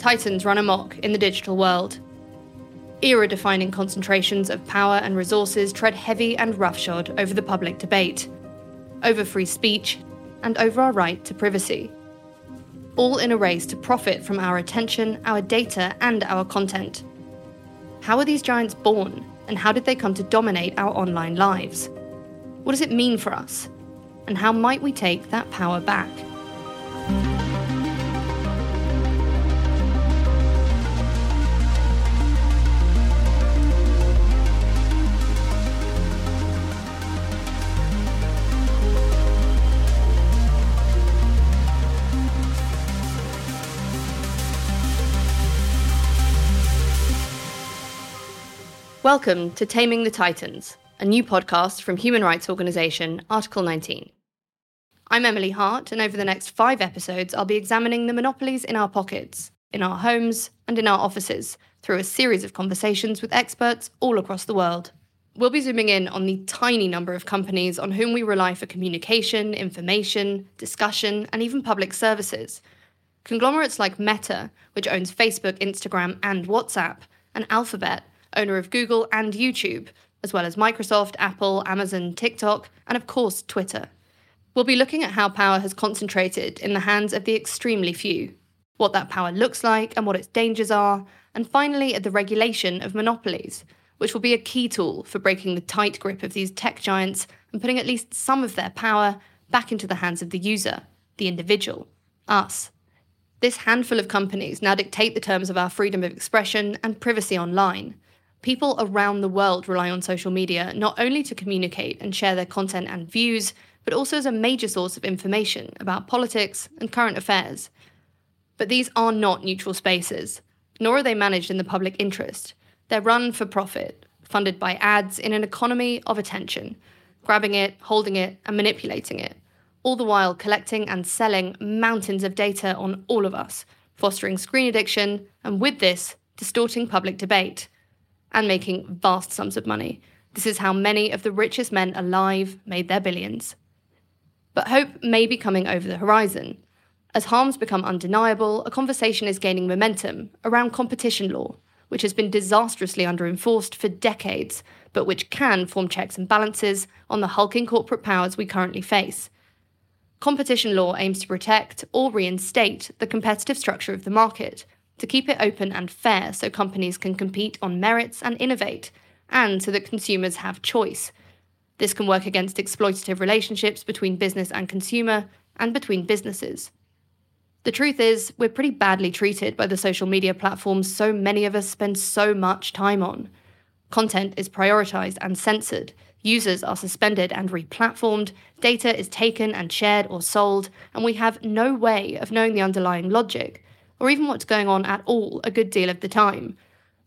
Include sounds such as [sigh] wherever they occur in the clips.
Titans run amok in the digital world. Era defining concentrations of power and resources tread heavy and roughshod over the public debate, over free speech, and over our right to privacy. All in a race to profit from our attention, our data, and our content. How are these giants born, and how did they come to dominate our online lives? What does it mean for us? And how might we take that power back? Welcome to Taming the Titans, a new podcast from human rights organisation Article 19. I'm Emily Hart, and over the next five episodes, I'll be examining the monopolies in our pockets, in our homes, and in our offices through a series of conversations with experts all across the world. We'll be zooming in on the tiny number of companies on whom we rely for communication, information, discussion, and even public services. Conglomerates like Meta, which owns Facebook, Instagram, and WhatsApp, and Alphabet, owner of Google and YouTube, as well as Microsoft, Apple, Amazon, TikTok, and of course, Twitter. We'll be looking at how power has concentrated in the hands of the extremely few, what that power looks like and what its dangers are, and finally at the regulation of monopolies, which will be a key tool for breaking the tight grip of these tech giants and putting at least some of their power back into the hands of the user, the individual, us. This handful of companies now dictate the terms of our freedom of expression and privacy online, People around the world rely on social media not only to communicate and share their content and views, but also as a major source of information about politics and current affairs. But these are not neutral spaces, nor are they managed in the public interest. They're run for profit, funded by ads in an economy of attention, grabbing it, holding it, and manipulating it, all the while collecting and selling mountains of data on all of us, fostering screen addiction, and with this, distorting public debate and making vast sums of money. This is how many of the richest men alive made their billions. But hope may be coming over the horizon. As harms become undeniable, a conversation is gaining momentum around competition law, which has been disastrously underenforced for decades, but which can form checks and balances on the hulking corporate powers we currently face. Competition law aims to protect or reinstate the competitive structure of the market, to keep it open and fair so companies can compete on merits and innovate, and so that consumers have choice. This can work against exploitative relationships between business and consumer, and between businesses. The truth is, we're pretty badly treated by the social media platforms so many of us spend so much time on. Content is prioritized and censored, users are suspended and deplatformed, data is taken and shared or sold, and we have no way of knowing the underlying logic or even what's going on at all a good deal of the time,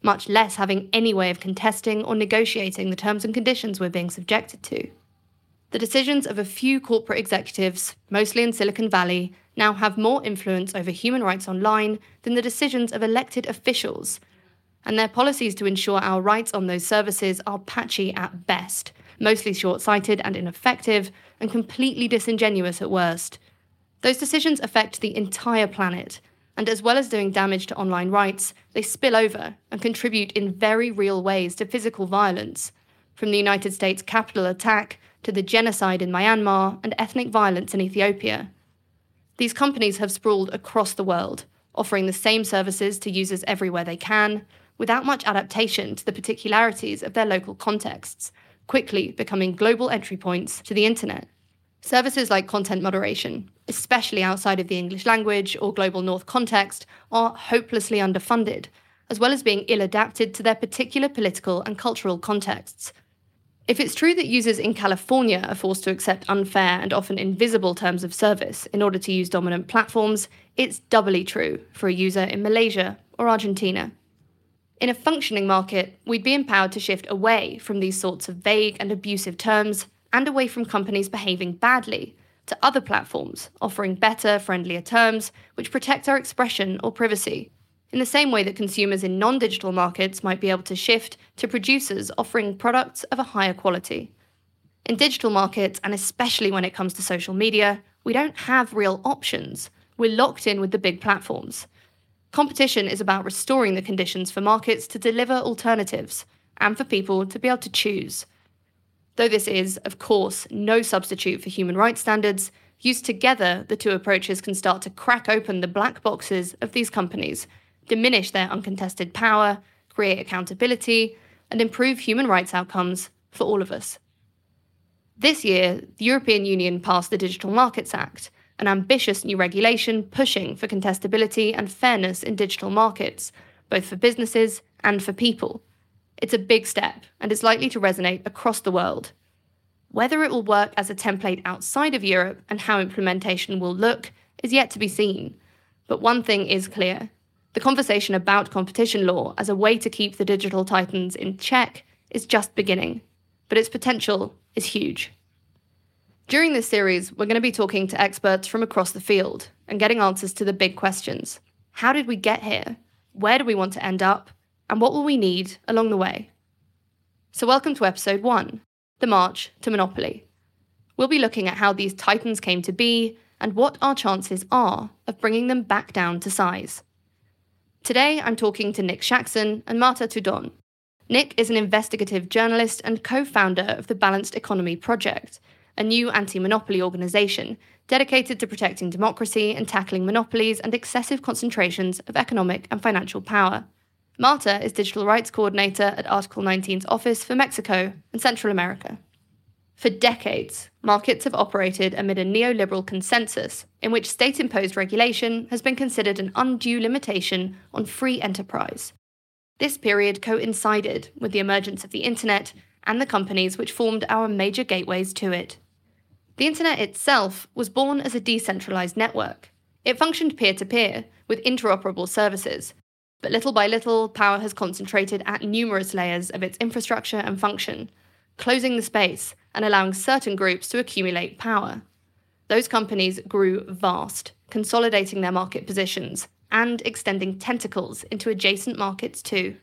much less having any way of contesting or negotiating the terms and conditions we're being subjected to. The decisions of a few corporate executives, mostly in Silicon Valley, now have more influence over human rights online than the decisions of elected officials. And their policies to ensure our rights on those services are patchy at best, mostly short sighted and ineffective, and completely disingenuous at worst. Those decisions affect the entire planet, and as well as doing damage to online rights, they spill over and contribute in very real ways to physical violence, from the United States Capitol attack to the genocide in Myanmar and ethnic violence in Ethiopia. These companies have sprawled across the world, offering the same services to users everywhere they can, without much adaptation to the particularities of their local contexts, quickly becoming global entry points to the internet. Services like content moderation, especially outside of the English language or global north context, are hopelessly underfunded, as well as being ill adapted to their particular political and cultural contexts. If it's true that users in California are forced to accept unfair and often invisible terms of service in order to use dominant platforms, it's doubly true for a user in Malaysia or Argentina. In a functioning market, we'd be empowered to shift away from these sorts of vague and abusive terms and away from companies behaving badly to other platforms offering better, friendlier terms which protect our expression or privacy. In the same way that consumers in non digital markets might be able to shift to producers offering products of a higher quality. In digital markets, and especially when it comes to social media, we don't have real options. We're locked in with the big platforms. Competition is about restoring the conditions for markets to deliver alternatives and for people to be able to choose. Though this is, of course, no substitute for human rights standards, used together, the two approaches can start to crack open the black boxes of these companies, diminish their uncontested power, create accountability, and improve human rights outcomes for all of us. This year, the European Union passed the Digital Markets Act, an ambitious new regulation pushing for contestability and fairness in digital markets, both for businesses and for people. It's a big step and is likely to resonate across the world. Whether it will work as a template outside of Europe and how implementation will look is yet to be seen. But one thing is clear the conversation about competition law as a way to keep the digital titans in check is just beginning, but its potential is huge. During this series, we're going to be talking to experts from across the field and getting answers to the big questions. How did we get here? Where do we want to end up? And what will we need along the way? So, welcome to episode one The March to Monopoly. We'll be looking at how these titans came to be and what our chances are of bringing them back down to size. Today, I'm talking to Nick Shaxson and Martha Tudón. Nick is an investigative journalist and co founder of the Balanced Economy Project, a new anti monopoly organisation dedicated to protecting democracy and tackling monopolies and excessive concentrations of economic and financial power. Martha is digital rights coordinator at Article 19's office for Mexico and Central America. For decades, markets have operated amid a neoliberal consensus in which state imposed regulation has been considered an undue limitation on free enterprise. This period coincided with the emergence of the internet and the companies which formed our major gateways to it. The internet itself was born as a decentralized network. It functioned peer to peer, with interoperable services, but little by little, power has concentrated at numerous layers of its infrastructure and function, closing the space and allowing certain groups to accumulate power. Those companies grew vast, consolidating their market positions and extending tentacles into adjacent markets too.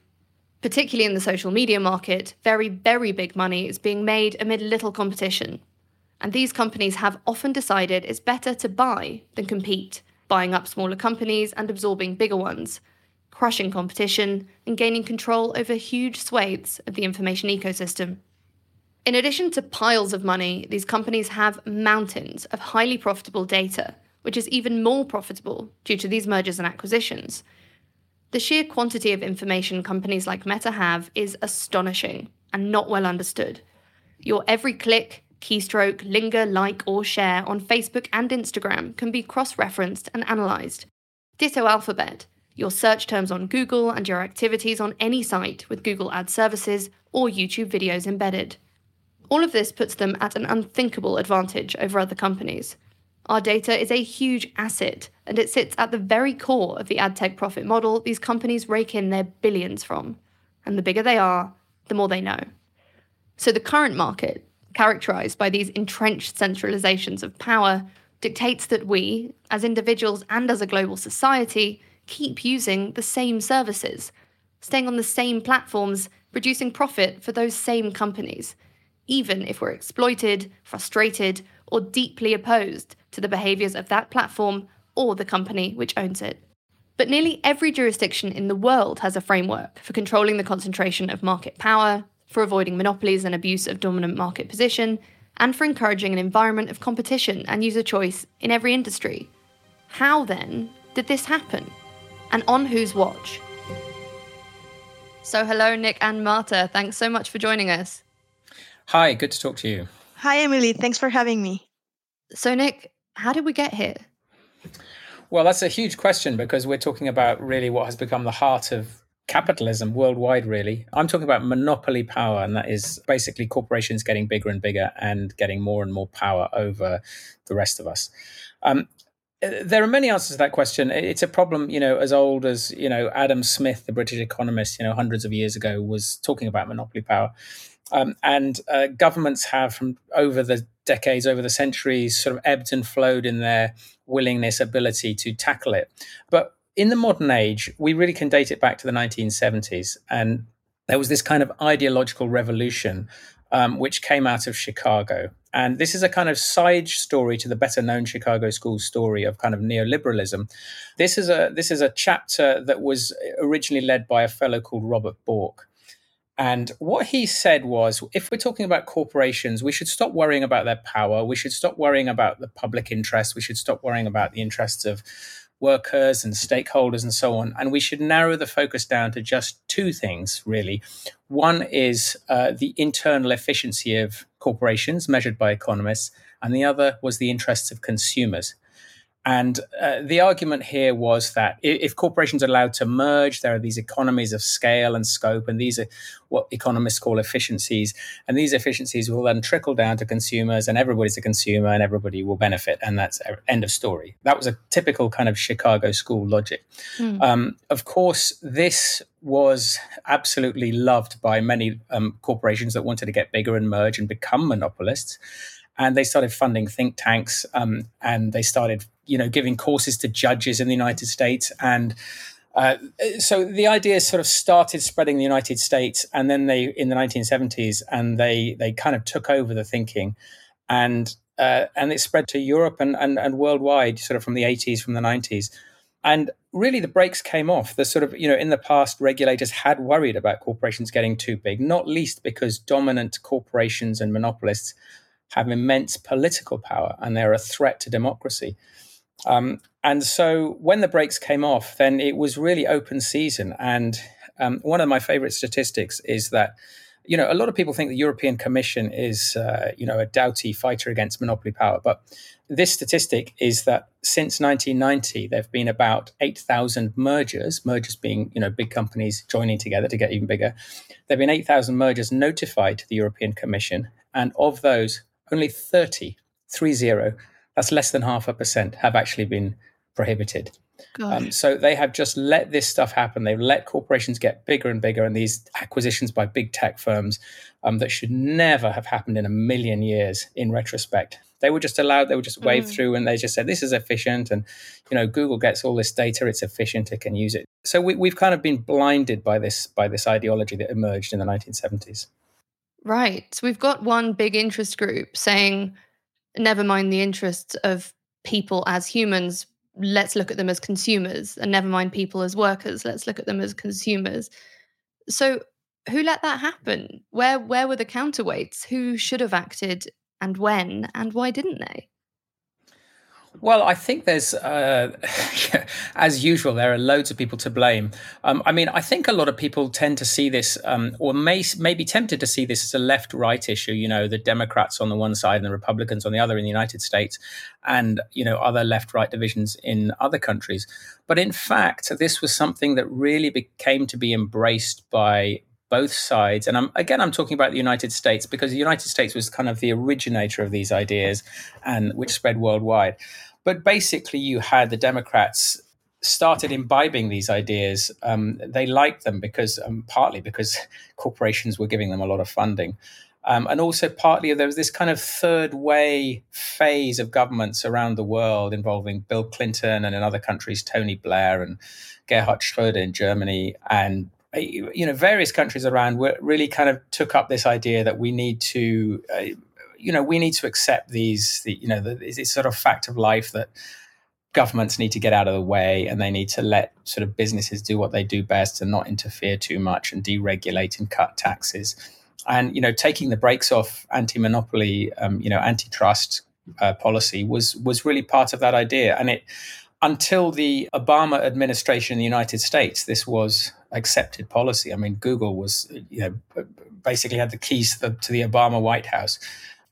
Particularly in the social media market, very, very big money is being made amid little competition. And these companies have often decided it's better to buy than compete, buying up smaller companies and absorbing bigger ones, crushing competition and gaining control over huge swathes of the information ecosystem. In addition to piles of money, these companies have mountains of highly profitable data, which is even more profitable due to these mergers and acquisitions. The sheer quantity of information companies like Meta have is astonishing and not well understood. Your every click, keystroke, linger, like, or share on Facebook and Instagram can be cross referenced and analysed. Ditto Alphabet, your search terms on Google and your activities on any site with Google Ad Services or YouTube videos embedded. All of this puts them at an unthinkable advantage over other companies. Our data is a huge asset, and it sits at the very core of the ad tech profit model these companies rake in their billions from. And the bigger they are, the more they know. So the current market, characterized by these entrenched centralizations of power, dictates that we, as individuals and as a global society, keep using the same services, staying on the same platforms, producing profit for those same companies even if we're exploited, frustrated, or deeply opposed to the behaviours of that platform or the company which owns it. But nearly every jurisdiction in the world has a framework for controlling the concentration of market power, for avoiding monopolies and abuse of dominant market position, and for encouraging an environment of competition and user choice in every industry. How then did this happen? And on whose watch? So, hello, Nick and Martha. Thanks so much for joining us. Hi, good to talk to you. Hi, Emily. Thanks for having me. So, Nick, how did we get here? Well, that's a huge question because we're talking about really what has become the heart of capitalism worldwide, really. I'm talking about monopoly power, and that is basically corporations getting bigger and bigger and getting more and more power over the rest of us. Um, there are many answers to that question. It's a problem, you know, as old as you know Adam Smith, the British economist, you know, hundreds of years ago, was talking about monopoly power. Um, and uh, governments have, from over the decades, over the centuries, sort of ebbed and flowed in their willingness, ability to tackle it. But in the modern age, we really can date it back to the 1970s. And there was this kind of ideological revolution um, which came out of Chicago. And this is a kind of side story to the better known Chicago School story of kind of neoliberalism. This is a this is a chapter that was originally led by a fellow called Robert Bork. And what he said was if we're talking about corporations, we should stop worrying about their power. We should stop worrying about the public interest. We should stop worrying about the interests of workers and stakeholders and so on. And we should narrow the focus down to just two things, really. One is uh, the internal efficiency of corporations measured by economists, and the other was the interests of consumers. And uh, the argument here was that if corporations are allowed to merge, there are these economies of scale and scope, and these are what economists call efficiencies. And these efficiencies will then trickle down to consumers, and everybody's a consumer, and everybody will benefit. And that's end of story. That was a typical kind of Chicago school logic. Mm. Um, of course, this was absolutely loved by many um, corporations that wanted to get bigger and merge and become monopolists. And they started funding think tanks um, and they started you know giving courses to judges in the united states. And uh, so the idea sort of started spreading in the United States, and then they in the 1970s, and they they kind of took over the thinking, and uh, and it spread to Europe and, and and worldwide, sort of from the 80s, from the 90s, and really the brakes came off. The sort of you know in the past, regulators had worried about corporations getting too big, not least because dominant corporations and monopolists have immense political power and they're a threat to democracy. Um, and so when the brakes came off, then it was really open season. And um, one of my favorite statistics is that, you know, a lot of people think the European Commission is, uh, you know, a doughty fighter against monopoly power. But this statistic is that since 1990, there have been about 8,000 mergers, mergers being, you know, big companies joining together to get even bigger. There have been 8,000 mergers notified to the European Commission. And of those, only 30, three zero, that's less than half a percent, have actually been prohibited. Um, so they have just let this stuff happen. They've let corporations get bigger and bigger, and these acquisitions by big tech firms um, that should never have happened in a million years. In retrospect, they were just allowed. They were just waved mm. through, and they just said, "This is efficient." And you know, Google gets all this data; it's efficient; it can use it. So we, we've kind of been blinded by this by this ideology that emerged in the 1970s. Right. So we've got one big interest group saying, never mind the interests of people as humans, let's look at them as consumers, and never mind people as workers, let's look at them as consumers. So who let that happen? Where where were the counterweights? Who should have acted and when and why didn't they? Well, I think there's, uh, [laughs] as usual, there are loads of people to blame. Um, I mean, I think a lot of people tend to see this, um, or may, may be tempted to see this as a left right issue, you know, the Democrats on the one side and the Republicans on the other in the United States, and, you know, other left right divisions in other countries. But in fact, this was something that really became to be embraced by both sides. And I'm, again, I'm talking about the United States because the United States was kind of the originator of these ideas and which spread worldwide. But basically, you had the Democrats started imbibing these ideas. Um, they liked them because, um, partly because [laughs] corporations were giving them a lot of funding. Um, and also partly there was this kind of third way phase of governments around the world involving Bill Clinton and in other countries Tony Blair and Gerhard Schröder in Germany and you know, various countries around really kind of took up this idea that we need to, uh, you know, we need to accept these, the, you know, the, it's sort of fact of life that governments need to get out of the way and they need to let sort of businesses do what they do best and not interfere too much and deregulate and cut taxes. And you know, taking the brakes off anti-monopoly, um, you know, antitrust uh, policy was was really part of that idea. And it until the Obama administration in the United States, this was accepted policy. I mean, Google was, you know, basically had the keys to the, to the Obama White House.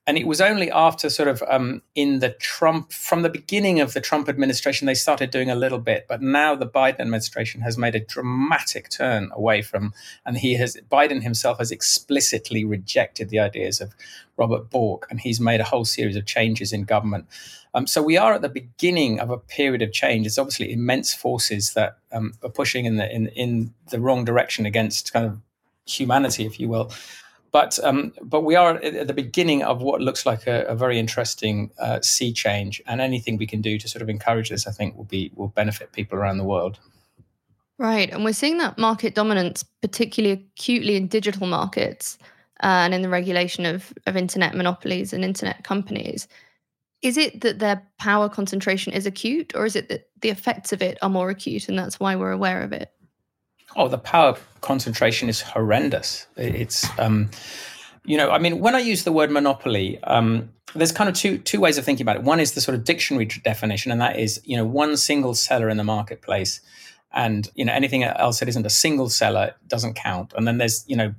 And it was only after sort of um, in the Trump, from the beginning of the Trump administration, they started doing a little bit. But now the Biden administration has made a dramatic turn away from, and he has, Biden himself has explicitly rejected the ideas of Robert Bork, and he's made a whole series of changes in government. Um, so we are at the beginning of a period of change. It's obviously immense forces that um, are pushing in the in in the wrong direction against kind of humanity, if you will. But um, but we are at the beginning of what looks like a, a very interesting uh, sea change, and anything we can do to sort of encourage this, I think, will be will benefit people around the world. Right, and we're seeing that market dominance particularly acutely in digital markets. uh, and in the regulation of, of internet monopolies and internet companies. Is it that their power concentration is acute, or is it that the effects of it are more acute and that's why we're aware of it? Oh, the power concentration is horrendous. It's, um, you know, I mean, when I use the word monopoly, um, there's kind of two two ways of thinking about it. One is the sort of dictionary definition, and that is, you know, one single seller in the marketplace, and you know, anything else that isn't a single seller doesn't count. And then there's, you know,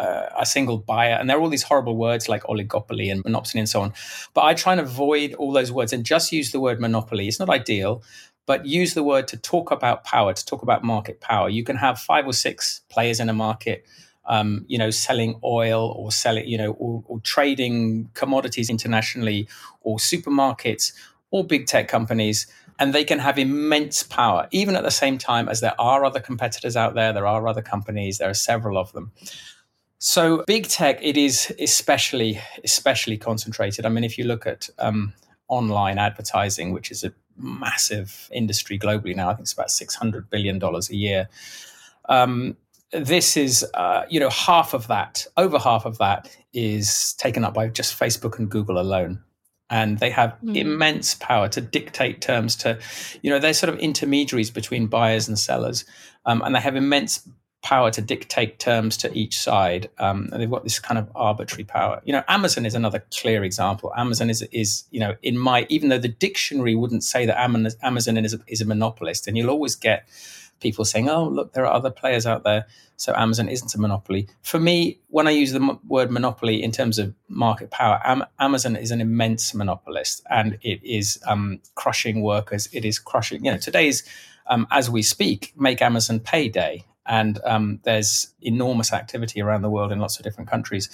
uh, a single buyer. And there are all these horrible words like oligopoly and monopoly and so on. But I try and avoid all those words and just use the word monopoly. It's not ideal, but use the word to talk about power, to talk about market power. You can have five or six players in a market. Um, you know, selling oil or selling, you know, or, or trading commodities internationally, or supermarkets, or big tech companies, and they can have immense power, even at the same time as there are other competitors out there. There are other companies. There are several of them. So big tech, it is especially especially concentrated. I mean, if you look at um, online advertising, which is a massive industry globally now, I think it's about six hundred billion dollars a year. Um, this is, uh, you know, half of that, over half of that is taken up by just Facebook and Google alone. And they have mm. immense power to dictate terms to, you know, they're sort of intermediaries between buyers and sellers. Um, and they have immense power to dictate terms to each side. Um, and they've got this kind of arbitrary power. You know, Amazon is another clear example. Amazon is, is you know, in my, even though the dictionary wouldn't say that Amazon is a, is a monopolist, and you'll always get people saying, oh, look, there are other players out there. So Amazon isn't a monopoly. For me, when I use the m- word monopoly in terms of market power, Am- Amazon is an immense monopolist and it is um, crushing workers. It is crushing, you know, today's, um, as we speak, make Amazon pay day and um, there's enormous activity around the world in lots of different countries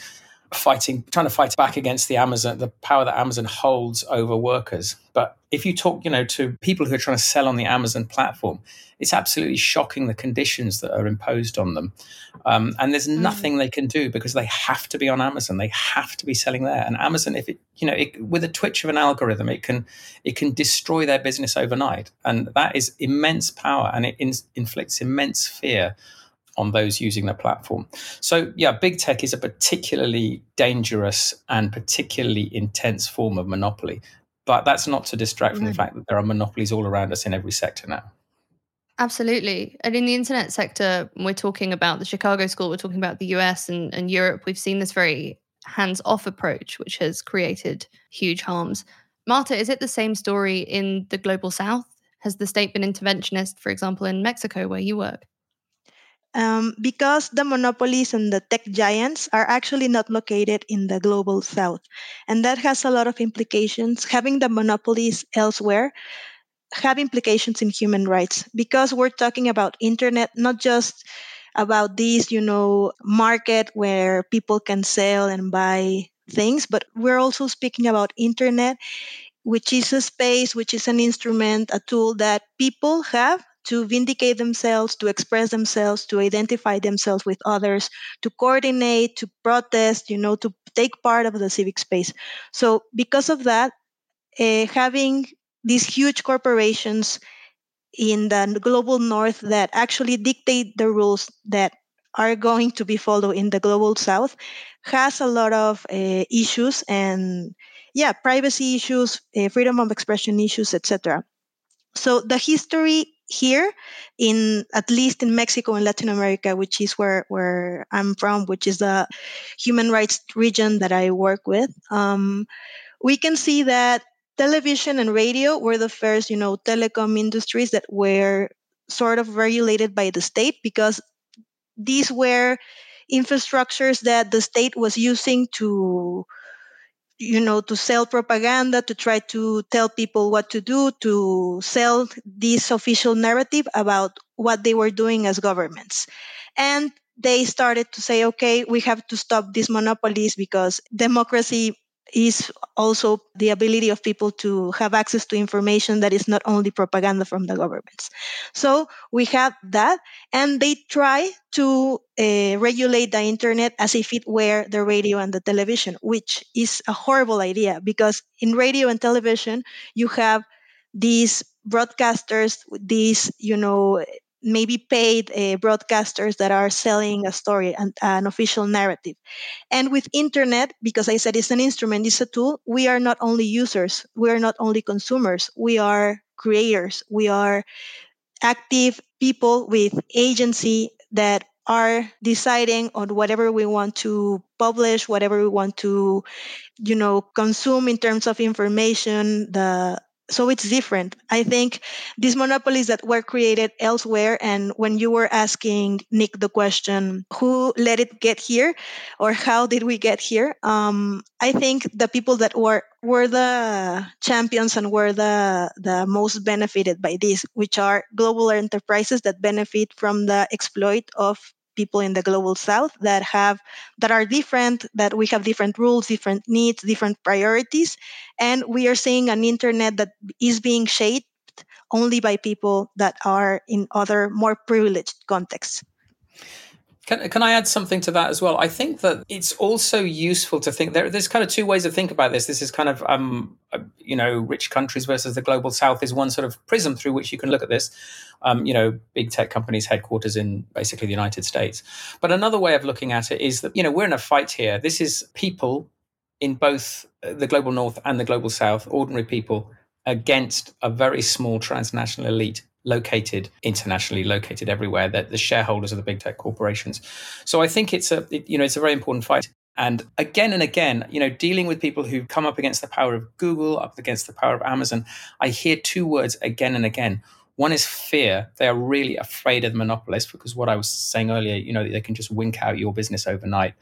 fighting trying to fight back against the amazon the power that amazon holds over workers. But if you talk you know to people who are trying to sell on the amazon platform it's absolutely shocking the conditions that are imposed on them. Um, and there's mm. nothing they can do because they have to be on amazon. They have to be selling there. And amazon if it you know it, with a twitch of an algorithm it can it can destroy their business overnight. And that is immense power and it in, inflicts immense fear on those using the platform. So, yeah, big tech is a particularly dangerous and particularly intense form of monopoly. But that's not to distract from the mm. fact that there are monopolies all around us in every sector now. Absolutely. And in the internet sector, we're talking about the Chicago School, we're talking about the US and, and Europe. We've seen this very hands off approach, which has created huge harms. Martha, is it the same story in the global south? Has the state been interventionist, for example, in Mexico, where you work? Um, because the monopolies and the tech giants are actually not located in the global south. And that has a lot of implications. Having the monopolies elsewhere have implications in human rights because we're talking about internet, not just about this, you know, market where people can sell and buy things, but we're also speaking about internet, which is a space, which is an instrument, a tool that people have to vindicate themselves, to express themselves, to identify themselves with others, to coordinate, to protest, you know, to take part of the civic space. So, because of that, uh, having these huge corporations in the global north that actually dictate the rules that are going to be followed in the global south has a lot of uh, issues and yeah privacy issues uh, freedom of expression issues etc so the history here in at least in Mexico and Latin America, which is where, where I'm from, which is the human rights region that I work with, um, we can see that television and radio were the first, you know, telecom industries that were sort of regulated by the state because these were infrastructures that the state was using to you know, to sell propaganda, to try to tell people what to do, to sell this official narrative about what they were doing as governments. And they started to say, okay, we have to stop these monopolies because democracy is also the ability of people to have access to information that is not only propaganda from the governments. So we have that, and they try to uh, regulate the internet as if it were the radio and the television, which is a horrible idea because in radio and television, you have these broadcasters, these, you know, maybe paid uh, broadcasters that are selling a story and an official narrative. And with internet, because I said it's an instrument, it's a tool, we are not only users, we are not only consumers, we are creators, we are active people with agency that are deciding on whatever we want to publish, whatever we want to, you know, consume in terms of information, the so it's different. I think these monopolies that were created elsewhere, and when you were asking Nick the question, who let it get here, or how did we get here? Um, I think the people that were were the champions and were the the most benefited by this, which are global enterprises that benefit from the exploit of people in the global south that have that are different that we have different rules different needs different priorities. And we are seeing an internet that is being shaped only by people that are in other more privileged contexts can, can I add something to that as well? I think that it's also useful to think there, there's kind of two ways to think about this. This is kind of, um, uh, you know, rich countries versus the global south is one sort of prism through which you can look at this. Um, you know, big tech companies' headquarters in basically the United States. But another way of looking at it is that, you know, we're in a fight here. This is people in both the global north and the global south, ordinary people, against a very small transnational elite located internationally, located everywhere. That the shareholders of the big tech corporations. So I think it's a it, you know it's a very important fight. And again and again, you know, dealing with people who come up against the power of Google, up against the power of Amazon, I hear two words again and again. One is fear. They are really afraid of the monopolists because what I was saying earlier, you know, they can just wink out your business overnight.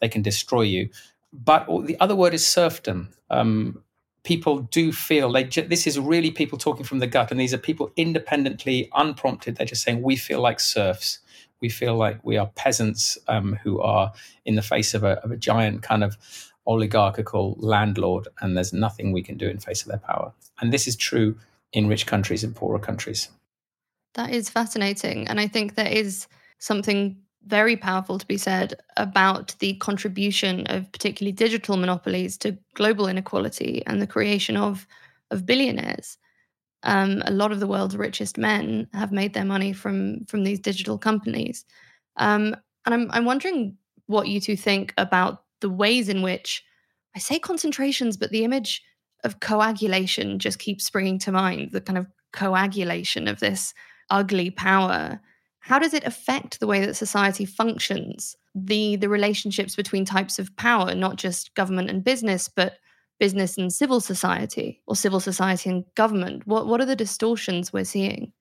They can destroy you. But the other word is serfdom. Um, people do feel they ju- this is really people talking from the gut and these are people independently unprompted they're just saying we feel like serfs. We feel like we are peasants um, who are in the face of a, of a giant kind of oligarchical landlord and there's nothing we can do in face of their power. And this is true in rich countries and poorer countries. That is fascinating and i think there is something very powerful to be said about the contribution of particularly digital monopolies to global inequality and the creation of of billionaires. Um, a lot of the world's richest men have made their money from from these digital companies, um, and I'm I'm wondering what you two think about the ways in which I say concentrations, but the image of coagulation just keeps springing to mind. The kind of coagulation of this ugly power how does it affect the way that society functions? The the relationships between types of power not just government and business but business and civil society or civil society and government. What what are the distortions we're seeing?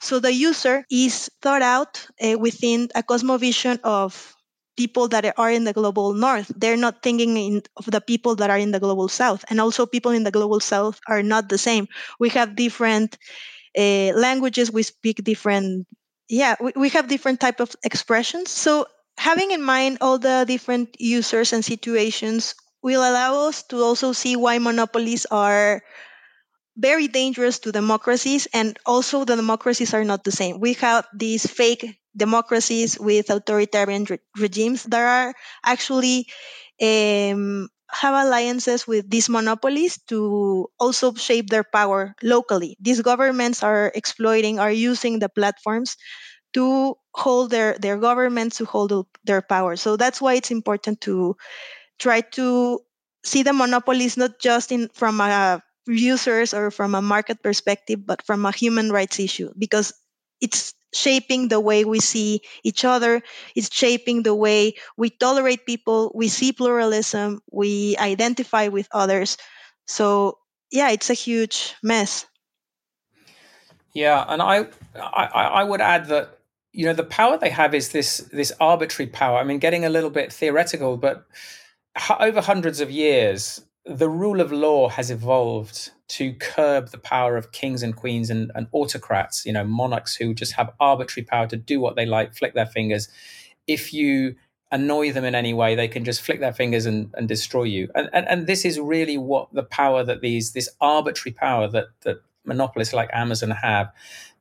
So the user is thought out uh, within a cosmovision of people that are in the global north. They're not thinking in, of the people that are in the global south. And also people in the global south are not the same. We have different uh, languages. We speak different yeah we, we have different type of expressions. So having in mind all the different users and situations will allow us to also see why monopolies are very dangerous to democracies and also the democracies are not the same. We have these fake democracies with authoritarian re- regimes that are actually um, have alliances with these monopolies to also shape their power locally. These governments are exploiting, are using the platforms to hold their, their governments, to hold their power. So that's why it's important to try to see the monopolies not just in from a users or from a market perspective, but from a human rights issue, because it's shaping the way we see each other. It's shaping the way we tolerate people. We see pluralism. We identify with others. So yeah, it's a huge mess. Yeah, and I, I, I would add that you know the power they have is this this arbitrary power. I mean, getting a little bit theoretical, but over hundreds of years, the rule of law has evolved to curb the power of kings and queens and, and, autocrats, you know, monarchs who just have arbitrary power to do what they like, flick their fingers. If you annoy them in any way, they can just flick their fingers and, and destroy you. And, and and this is really what the power that these this arbitrary power that that monopolists like Amazon have.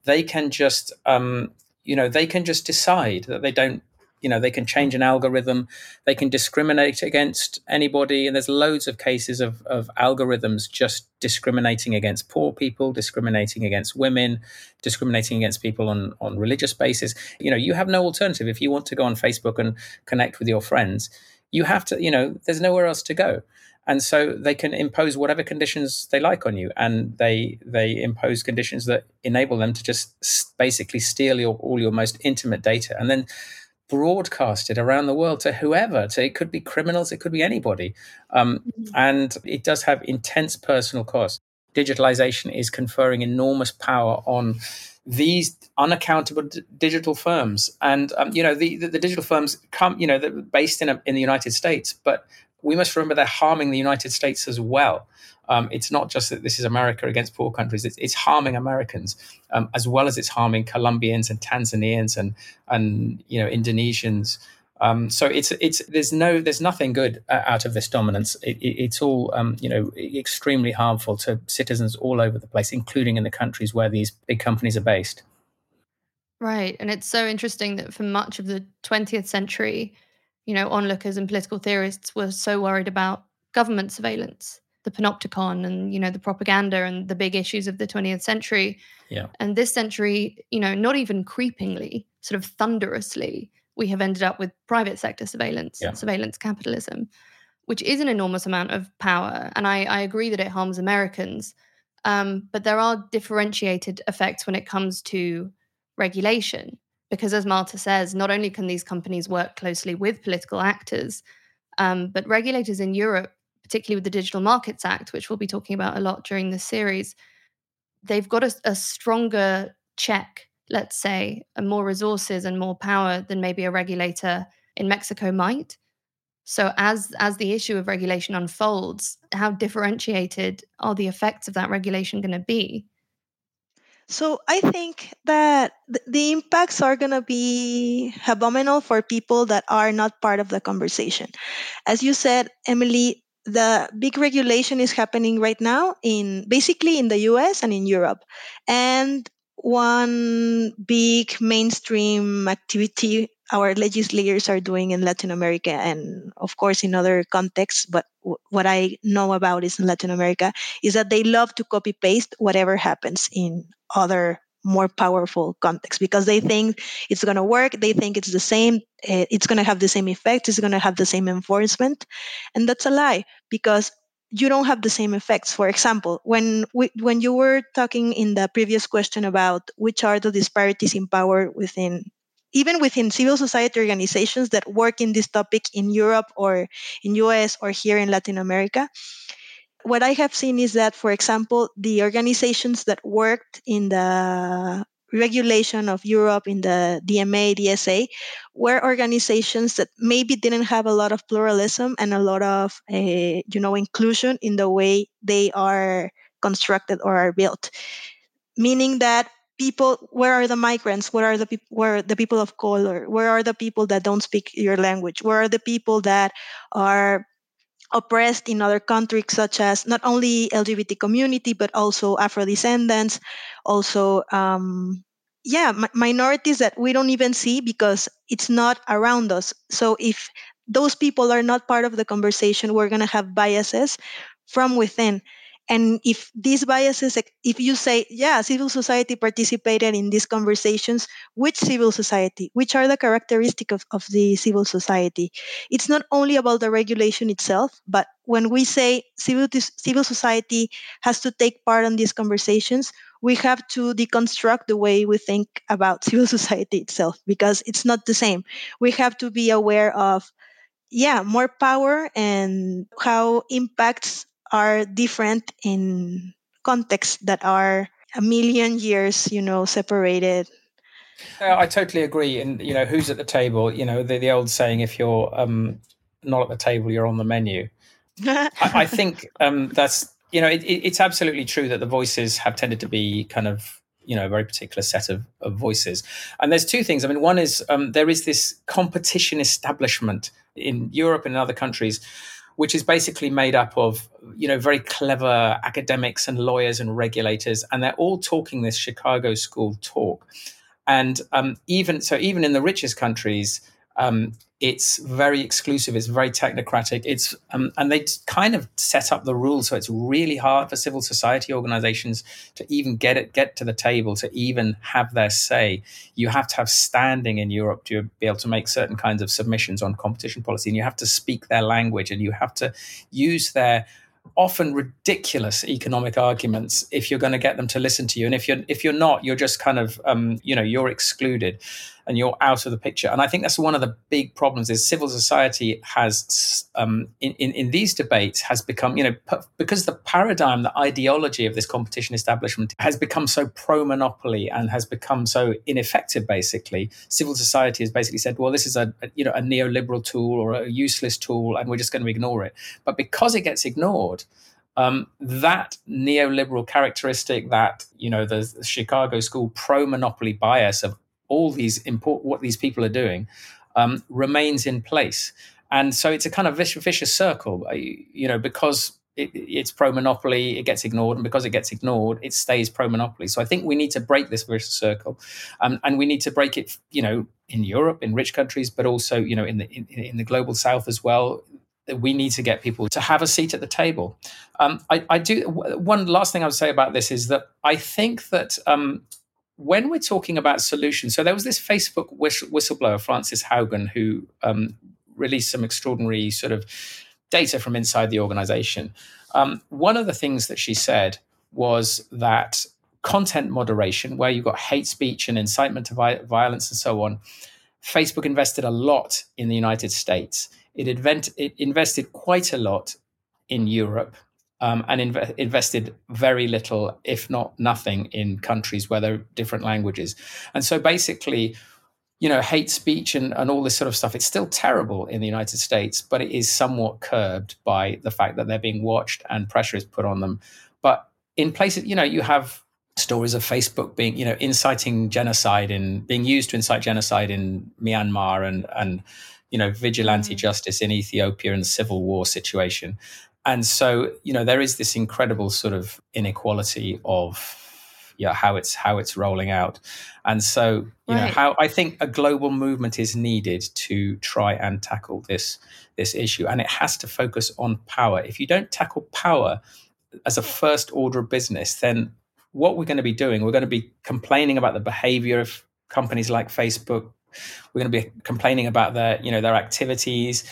They can just um, you know, they can just decide that they don't you know they can change an algorithm. They can discriminate against anybody. And there's loads of cases of, of algorithms just discriminating against poor people discriminating against women discriminating against people on on religious basis. You know you have no alternative. If you want to go on facebook and connect with your friends you have to you know there's nowhere else to go. And so they can impose whatever conditions they like on you. And they they impose conditions that enable them to just basically steal your, all your most intimate data. And then broadcast it around the world to whoever to it could be criminals it could be anybody um, mm-hmm. and it does have intense personal costs. digitalization is conferring enormous power on these unaccountable d- digital firms and um, you know the, the, the, digital firms come you know they're based in a, in the united states but we must remember they're harming the United States as well. Um, it's not just that this is America against poor countries; it's, it's harming Americans um, as well as it's harming Colombians and Tanzanians and and you know Indonesians. Um, so it's it's there's no there's nothing good uh, out of this dominance. It, it, it's all um, you know extremely harmful to citizens all over the place, including in the countries where these big companies are based. Right, and it's so interesting that for much of the 20th century, you know, onlookers and political theorists were so worried about government surveillance, the panopticon and, you know, the propaganda and the big issues of the 20th century. Yeah. And this century, you know, not even creepingly, sort of thunderously, we have ended up with private sector surveillance, yeah. surveillance capitalism, which is an enormous amount of power. And I, I agree that it harms Americans. Um, but there are differentiated effects when it comes to regulation because as Martha says, not only can these companies work closely with political actors, um, but regulators in Europe, particularly with the Digital Markets Act, which we'll be talking about a lot during this series, they've got a, a stronger check, let's say, and more resources and more power than maybe a regulator in Mexico might. So as as the issue of regulation unfolds, how differentiated are the effects of that regulation going to be? So I think that the impacts are going to be abominable for people that are not part of the conversation. As you said, Emily, the big regulation is happening right now in basically in the US and in Europe. And one big mainstream activity our legislators are doing in Latin America and, of course, in other contexts. But w- what I know about is in Latin America is that they love to copy paste whatever happens in other more powerful context because they think it's going to work. They think it's the same. Eh, it's going to have the same effect. It's going to have the same enforcement. And that's a lie because you don't have the same effects. For example, when we, when you were talking in the previous question about which are the disparities in power within even within civil society organizations that work in this topic in Europe or in US or here in Latin America, what I have seen is that, for example, the organizations that worked in the regulation of Europe in the DMA, DSA, were organizations that maybe didn't have a lot of pluralism and a lot of, uh, you know, inclusion in the way they are constructed or are built. Meaning that people where are the migrants? Where are the people where are the people of color? Where are the people that don't speak your language? Where are the people that are oppressed in other countries such as not only lgbt community but also afro descendants also um, yeah minorities that we don't even see because it's not around us. So if those people are not part of the conversation we're going to have biases from within and if these biases, if you say, yeah, civil society participated in these conversations, which civil society? Which are the characteristics of, of the civil society? It's not only about the regulation itself, but when we say civil, civil society has to take part in these conversations, we have to deconstruct the way we think about [laughs] civil society itself because it's not the same. We have to be aware of yeah more power and how impacts are different in contexts that are a million years, you know, separated. Uh, I totally agree. And you know, who's at the table? You know, the, the old saying: if you're um, not at the table, you're on the menu. [laughs] I, I, think um, that's you know, it, it, it's absolutely true that the voices have tended to be kind of you know a very particular set of, of voices. And there's two things. I mean, one is um, there is this competition establishment in Europe and in other countries which is basically made up of you know very clever academics and lawyers and regulators, and they're all talking this Chicago school talk. And um, even so, even in the richest countries, Um, it's very exclusive. It's very technocratic. It's um, and they kind of set up the rules so it's really hard for civil society organizations to even get it get to the table to even have their say. You have to have standing in Europe to be able to make certain kinds of submissions on competition policy, and you have to speak their language, and you have to use their often ridiculous economic arguments if you're going to get them to listen to you and if you're if you're not you're just kind of um, you know you're excluded and you're out of the picture. And I think that's one of the big problems is civil society has um, in, in, in these debates has become you know because the paradigm, the ideology of this competition establishment has become so pro monopoly and has become so ineffective. Basically, civil society has basically said, well, this is a, a you know a neoliberal tool or a useless tool, and we're just going to ignore it. But because it gets ignored. Um, that neoliberal characteristic, that you know, the Chicago school pro-monopoly bias of all these what these people are doing um, remains in place. And so it's a kind of vicious, vicious circle, uh, you know, because it, it's pro monopoly, it gets ignored, and because it gets ignored, it stays pro monopoly. So I think we need to break this vicious circle, um, and we need to break it, you know, in Europe, in rich countries, but also, you know, in the in, in the global South as well. We need to get people to have a seat at the table. Um, I, I, do. One last thing I would say about this is that I think that um, when we're talking about solutions, so there was this Facebook whistleblower, Frances Haugen, who um, released some extraordinary sort of data from inside the organization. Um, one of the things that she said was that content moderation, where you've got hate speech and incitement to vi- violence and so on, Facebook invested a lot in the United States. It, invent- it invested quite a lot in Europe um, and inv- invested very little, if not nothing, in countries where there are different languages. And so basically, you know, hate speech and, and all this sort of stuff, it's still terrible in the United States, but it is somewhat curbed by the fact that they're being watched and pressure is put on them. But in places, you know, you have stories of Facebook being, you know, inciting genocide and being used to incite genocide in Myanmar and, and, you know, vigilante mm. justice in Ethiopia and the civil war situation. And so, you know, there is this incredible sort of inequality of yeah, how it's how it's rolling out. And so, you right. know, how I think a global movement is needed to try and tackle this this issue. And it has to focus on power. If you don't tackle power as a first order of business, then what we're going to be doing, we're going to be complaining about the behavior of companies like Facebook. We're going to be complaining about their, you know, their activities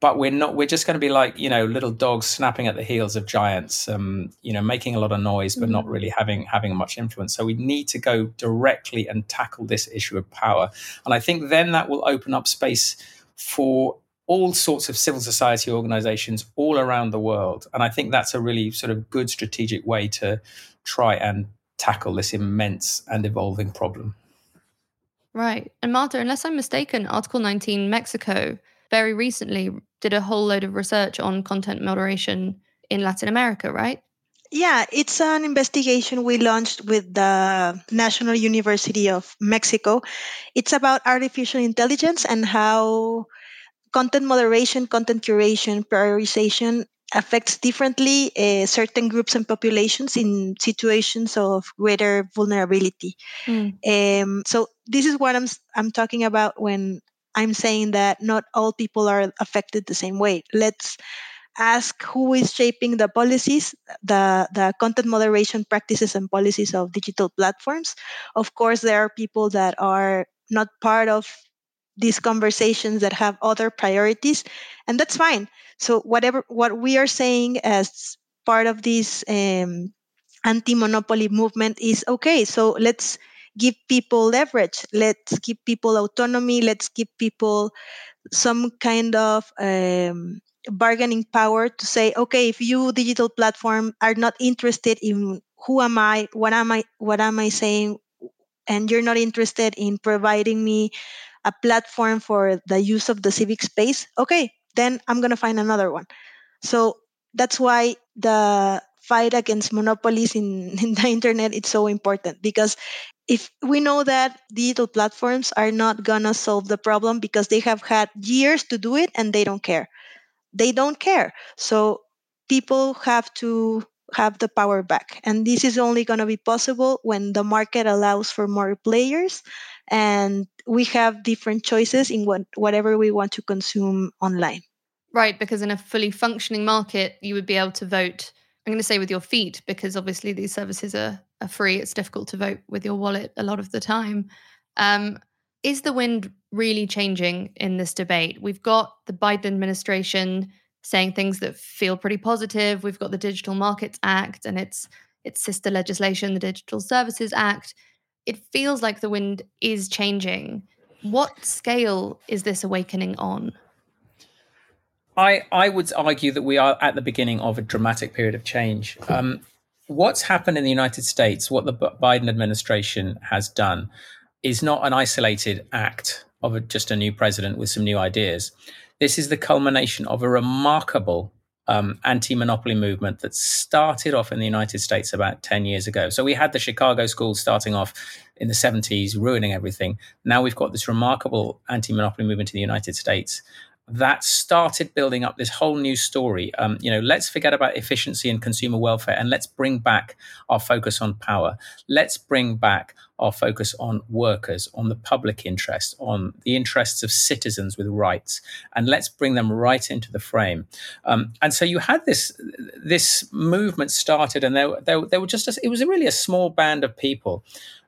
but we're not we're just going to be like you know little dogs snapping at the heels of giants um, you know making a lot of noise but not mm. really having having much influence so we need to go directly and tackle this issue of power and i think then that will open up space for all sorts of civil society organizations all around the world and i think that's a really sort of good strategic way to try and tackle this immense and evolving problem right and Martha unless i'm mistaken article 19 mexico very recently did a whole load of research on content moderation in Latin America, right? Yeah, it's an investigation we launched with the National University of Mexico. It's about artificial intelligence and how content moderation, content curation, prioritization affects differently uh, certain groups and populations in situations of greater vulnerability. Mm. Um, so this is what I'm I'm talking about when I'm saying that not all people are affected the same way. Let's ask who is shaping the policies, the, the content moderation practices and policies of digital platforms. Of course, there are people that are not part of these conversations that have other priorities, and that's fine. So whatever what we are saying as part of this um, anti-monopoly movement is okay. So let's give people leverage. Let's give people autonomy. Let's give people some kind of um, bargaining power to say, okay, if you digital platform are not interested in who am I, what am I, what am I saying, and you're not interested in providing me a platform for the use of the civic space, okay, then I'm gonna find another one. So that's why the fight against monopolies in, [laughs] in the internet is so important because if we know that digital platforms are not going to solve the problem because they have had years to do it and they don't care they don't care so people have to have the power back. And this is only going to be possible when the market allows for more players and we have different choices in what, whatever we want to consume online. Right, because in a fully functioning market, you would be able to vote. I'm going to say with your feet, because obviously these services are, are free. It's difficult to vote with your wallet a lot of the time. Um, is the wind really changing in this debate? We've got the Biden administration saying things that feel pretty positive. We've got the Digital Markets Act and its its sister legislation, the Digital Services Act. It feels like the wind is changing. What scale is this awakening on? I, I would argue that we are at the beginning of a dramatic period of change. Um, what's happened in the United States, what the Biden administration has done, is not an isolated act of a, just a new president with some new ideas. This is the culmination of a remarkable um, anti monopoly movement that started off in the United States about 10 years ago. So we had the Chicago schools starting off in the 70s, ruining everything. Now we've got this remarkable anti monopoly movement in the United States that started building up this whole new story. Um, you know, let's forget about efficiency and consumer welfare and let's bring back our focus on power. Let's bring back our focus on workers, on the public interest, on the interests of citizens with rights, and let's bring them right into the frame. Um, and so you had this this movement started, and there, there, there were just a, it was really a small band of people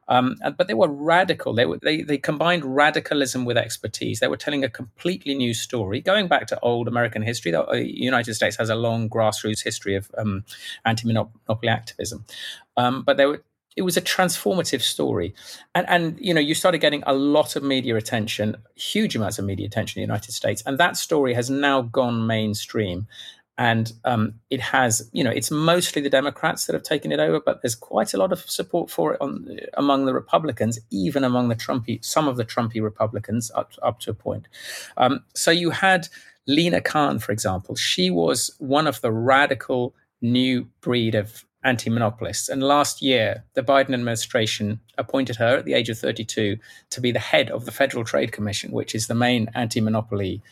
um, but they were radical. They, were, they, they combined radicalism with expertise. They were telling a completely new story. Going back to old American history, the uh, United States has a long grassroots history of um, anti-monopoly activism. Um, but they were it was a transformative story. And and you know you started getting a lot of media attention huge amounts of media attention in the united states. And that story has now gone mainstream. And um, it has you know it's mostly the democrats that have taken it over but there's quite a lot of support for it on, among the republicans even among the trumpy some of the trumpy republicans up, up to a point. Um, so you had Lina Khan for example. She was one of the radical new breed of anti-monopolists and last year the biden administration appointed her at the age of 32 to be the head of the federal trade commission which is the main anti-monopoly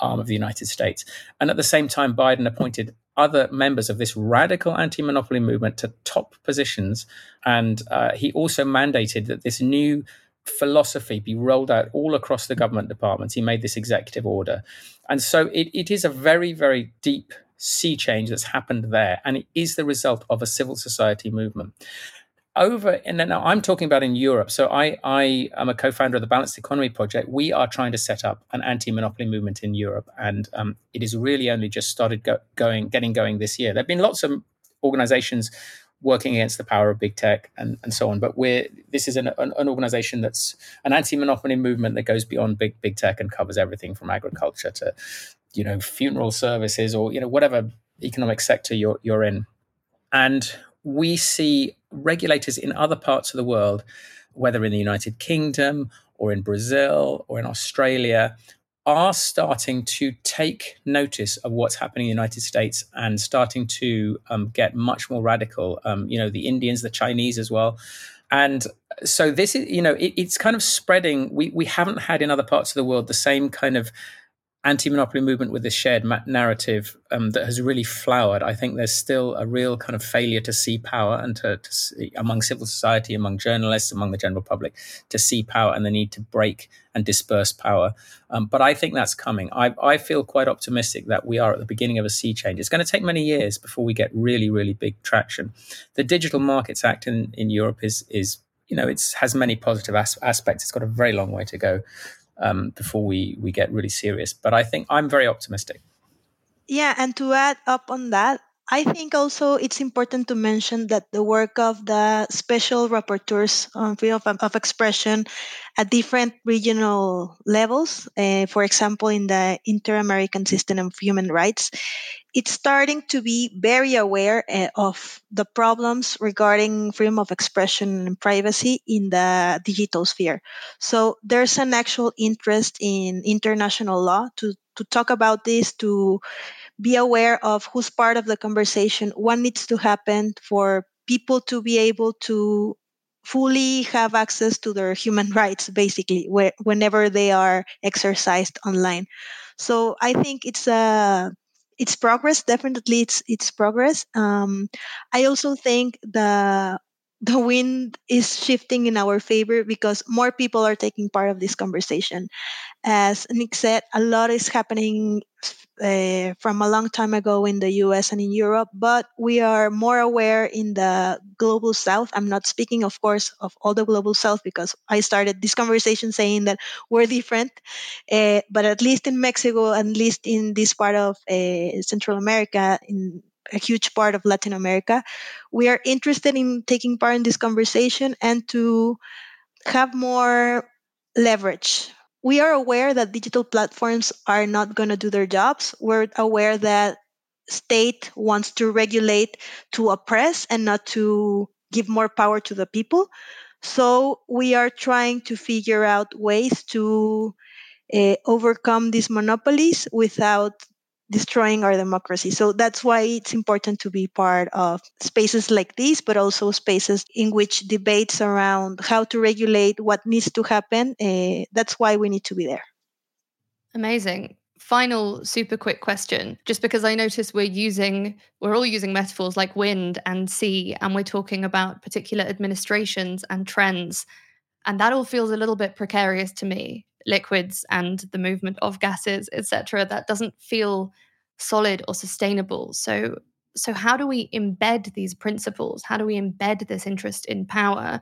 arm of the United States. And at the same time, Biden appointed other members of this radical anti monopoly movement to top positions. And uh, he also mandated that this new philosophy be rolled out all across the government departments. He made this executive order. And so it, it is a very, very deep sea change that's happened there. And it is the result of a civil society movement. Over and now i'm talking about in europe. So i i am a co-founder of the balanced economy project. We are trying to set up an anti-monopoly movement in europe and um, it is really only just started go, going getting going this year. There have been lots of organizations working against the power of big tech and, and so on but we're this is an, an, an organization that's an anti-monopoly movement that goes beyond big big tech and covers everything from agriculture to you know funeral services or you know whatever economic sector you're you're in and we see regulators in other parts of the world, whether in the United Kingdom or in Brazil or in Australia, are starting to take notice of what's happening in the United States and starting to um, get much more radical. Um, you know, the Indians, the Chinese as well. And so this is, you know, it, it's kind of spreading. We we haven't had in other parts of the world the same kind of anti-monopoly movement with this shared ma- narrative um, that has really flowered. I think there's still a real kind of failure to see power and to, to see, among civil society, among journalists, among the general public, to see power and the need to break and disperse power. Um, but I think that's coming. I, I feel quite optimistic that we are at the beginning of a sea change. It's going to take many years before we get really, really big traction. The Digital Markets Act in, in Europe is is you know it's has many positive as- aspects. It's got a very long way to go um, before we we get really serious. But I think I'm very optimistic. Yeah, and to add up on that, I think also it's important to mention that the work of the special rapporteurs on freedom of, of expression at different regional levels, uh, for example, in the Inter American System of Human Rights, it's starting to be very aware uh, of the problems regarding freedom of expression and privacy in the digital sphere. So there's an actual interest in international law to, to talk about this, to be aware of who's part of the conversation, what needs to happen for people to be able to fully have access to their human [laughs] rights, basically, whenever they are exercised online. So I think it's a it's progress. Definitely, it's it's progress. Um, I also think the the wind is shifting in our favor because more people are taking part of this conversation. As Nick said, a lot is happening uh, from a long time ago in the US and in Europe, but we are more aware in the global south. I'm not speaking, of course, of all the global south because I started this conversation saying that we're different, uh, but at least in Mexico, at least in this part of uh, Central America, in a huge part of Latin America, we are interested in taking part in this conversation and to have more leverage we are aware that digital platforms are not going to do their jobs. We're aware that state wants to regulate to oppress and not to give more power to the people. So we are trying to figure out ways to uh, overcome these monopolies without destroying our democracy. So that's why it's important to be part of spaces like these, but also spaces in which debates around how to regulate what needs to happen. Uh, that's why we need to be there. Amazing. Final super quick question. Just because I notice we're using, we're all using metaphors like wind and sea, and we're talking about particular administrations and trends. And that all feels a little bit precarious to me liquids and the movement of gases, etc. That doesn't feel solid or sustainable. So, so how do we embed these principles? How do we embed this interest in power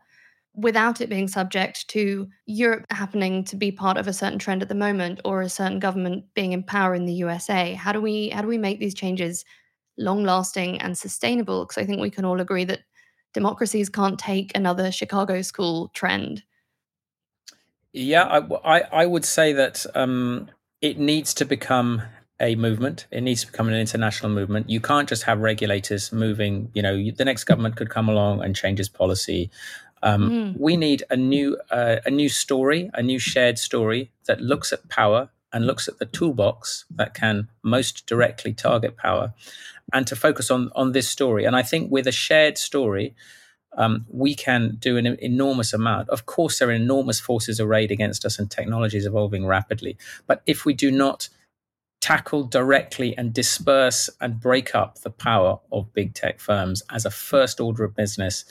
without it being subject to Europe happening to be part of a certain trend at the moment or a certain government being in power in the USA? How do we how do we make these changes long lasting and sustainable? Because I think we can all agree that democracies can't take another Chicago school trend yeah, I, I, I would say that um, it needs to become a movement. It needs to become an international movement. You can't just have regulators moving. You know, the next government could come along and change its policy. Um, mm. We need a new uh, a new story, a new shared story that looks at power and looks at the toolbox that can most directly target power, and to focus on on this story. And I think with a shared story, um, we can do an enormous amount. Of course, there are enormous forces arrayed against us, and technology is evolving rapidly. But if we do not tackle directly and disperse and break up the power of big tech firms as a first order of business,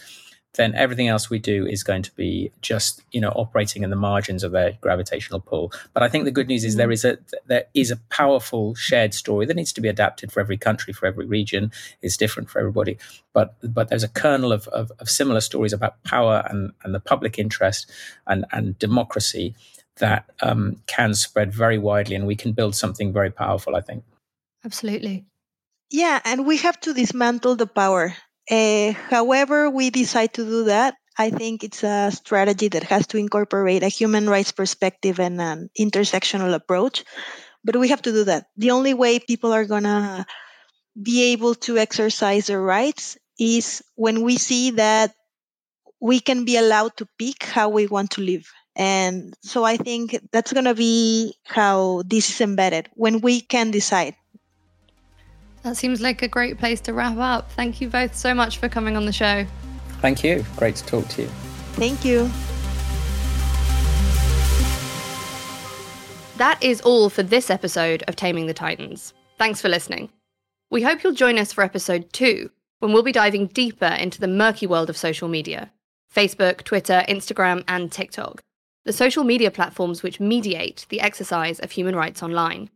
then everything else we do is going to be just you know operating in the margins of their gravitational pull. But i think the good news is there mm. a there is a powerful shared story that needs to be adapted for every country for every region. It's different for everybody. But but there's a kernel of, of, of similar stories about power and and the public interest and and democracy that um, can spread very widely and we can build something very powerful i think. Absolutely. Yeah and we have to dismantle the power uh, however, we decide to do that, I think it's a strategy that has to incorporate a human rights perspective and an intersectional approach. But we have to do that. The only way people are going to be able to exercise their rights is when we see that we can be allowed to pick how we want to live. And so I think that's going to be how this is embedded when we can decide that seems like a great place to wrap up. Thank you both so much for coming on the show. Thank you. Great to talk to you. Thank you. That is all for this episode of Taming the Titans. Thanks for listening. We hope you'll join us for episode two, when we'll be diving deeper into the murky world of social media Facebook, Twitter, Instagram, and TikTok, the social media platforms which mediate the exercise of human rights online.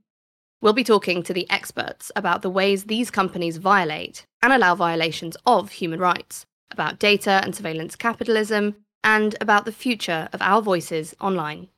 We'll be talking to the experts about the ways these companies violate and allow violations of human rights, about data and surveillance capitalism, and about the future of our voices online.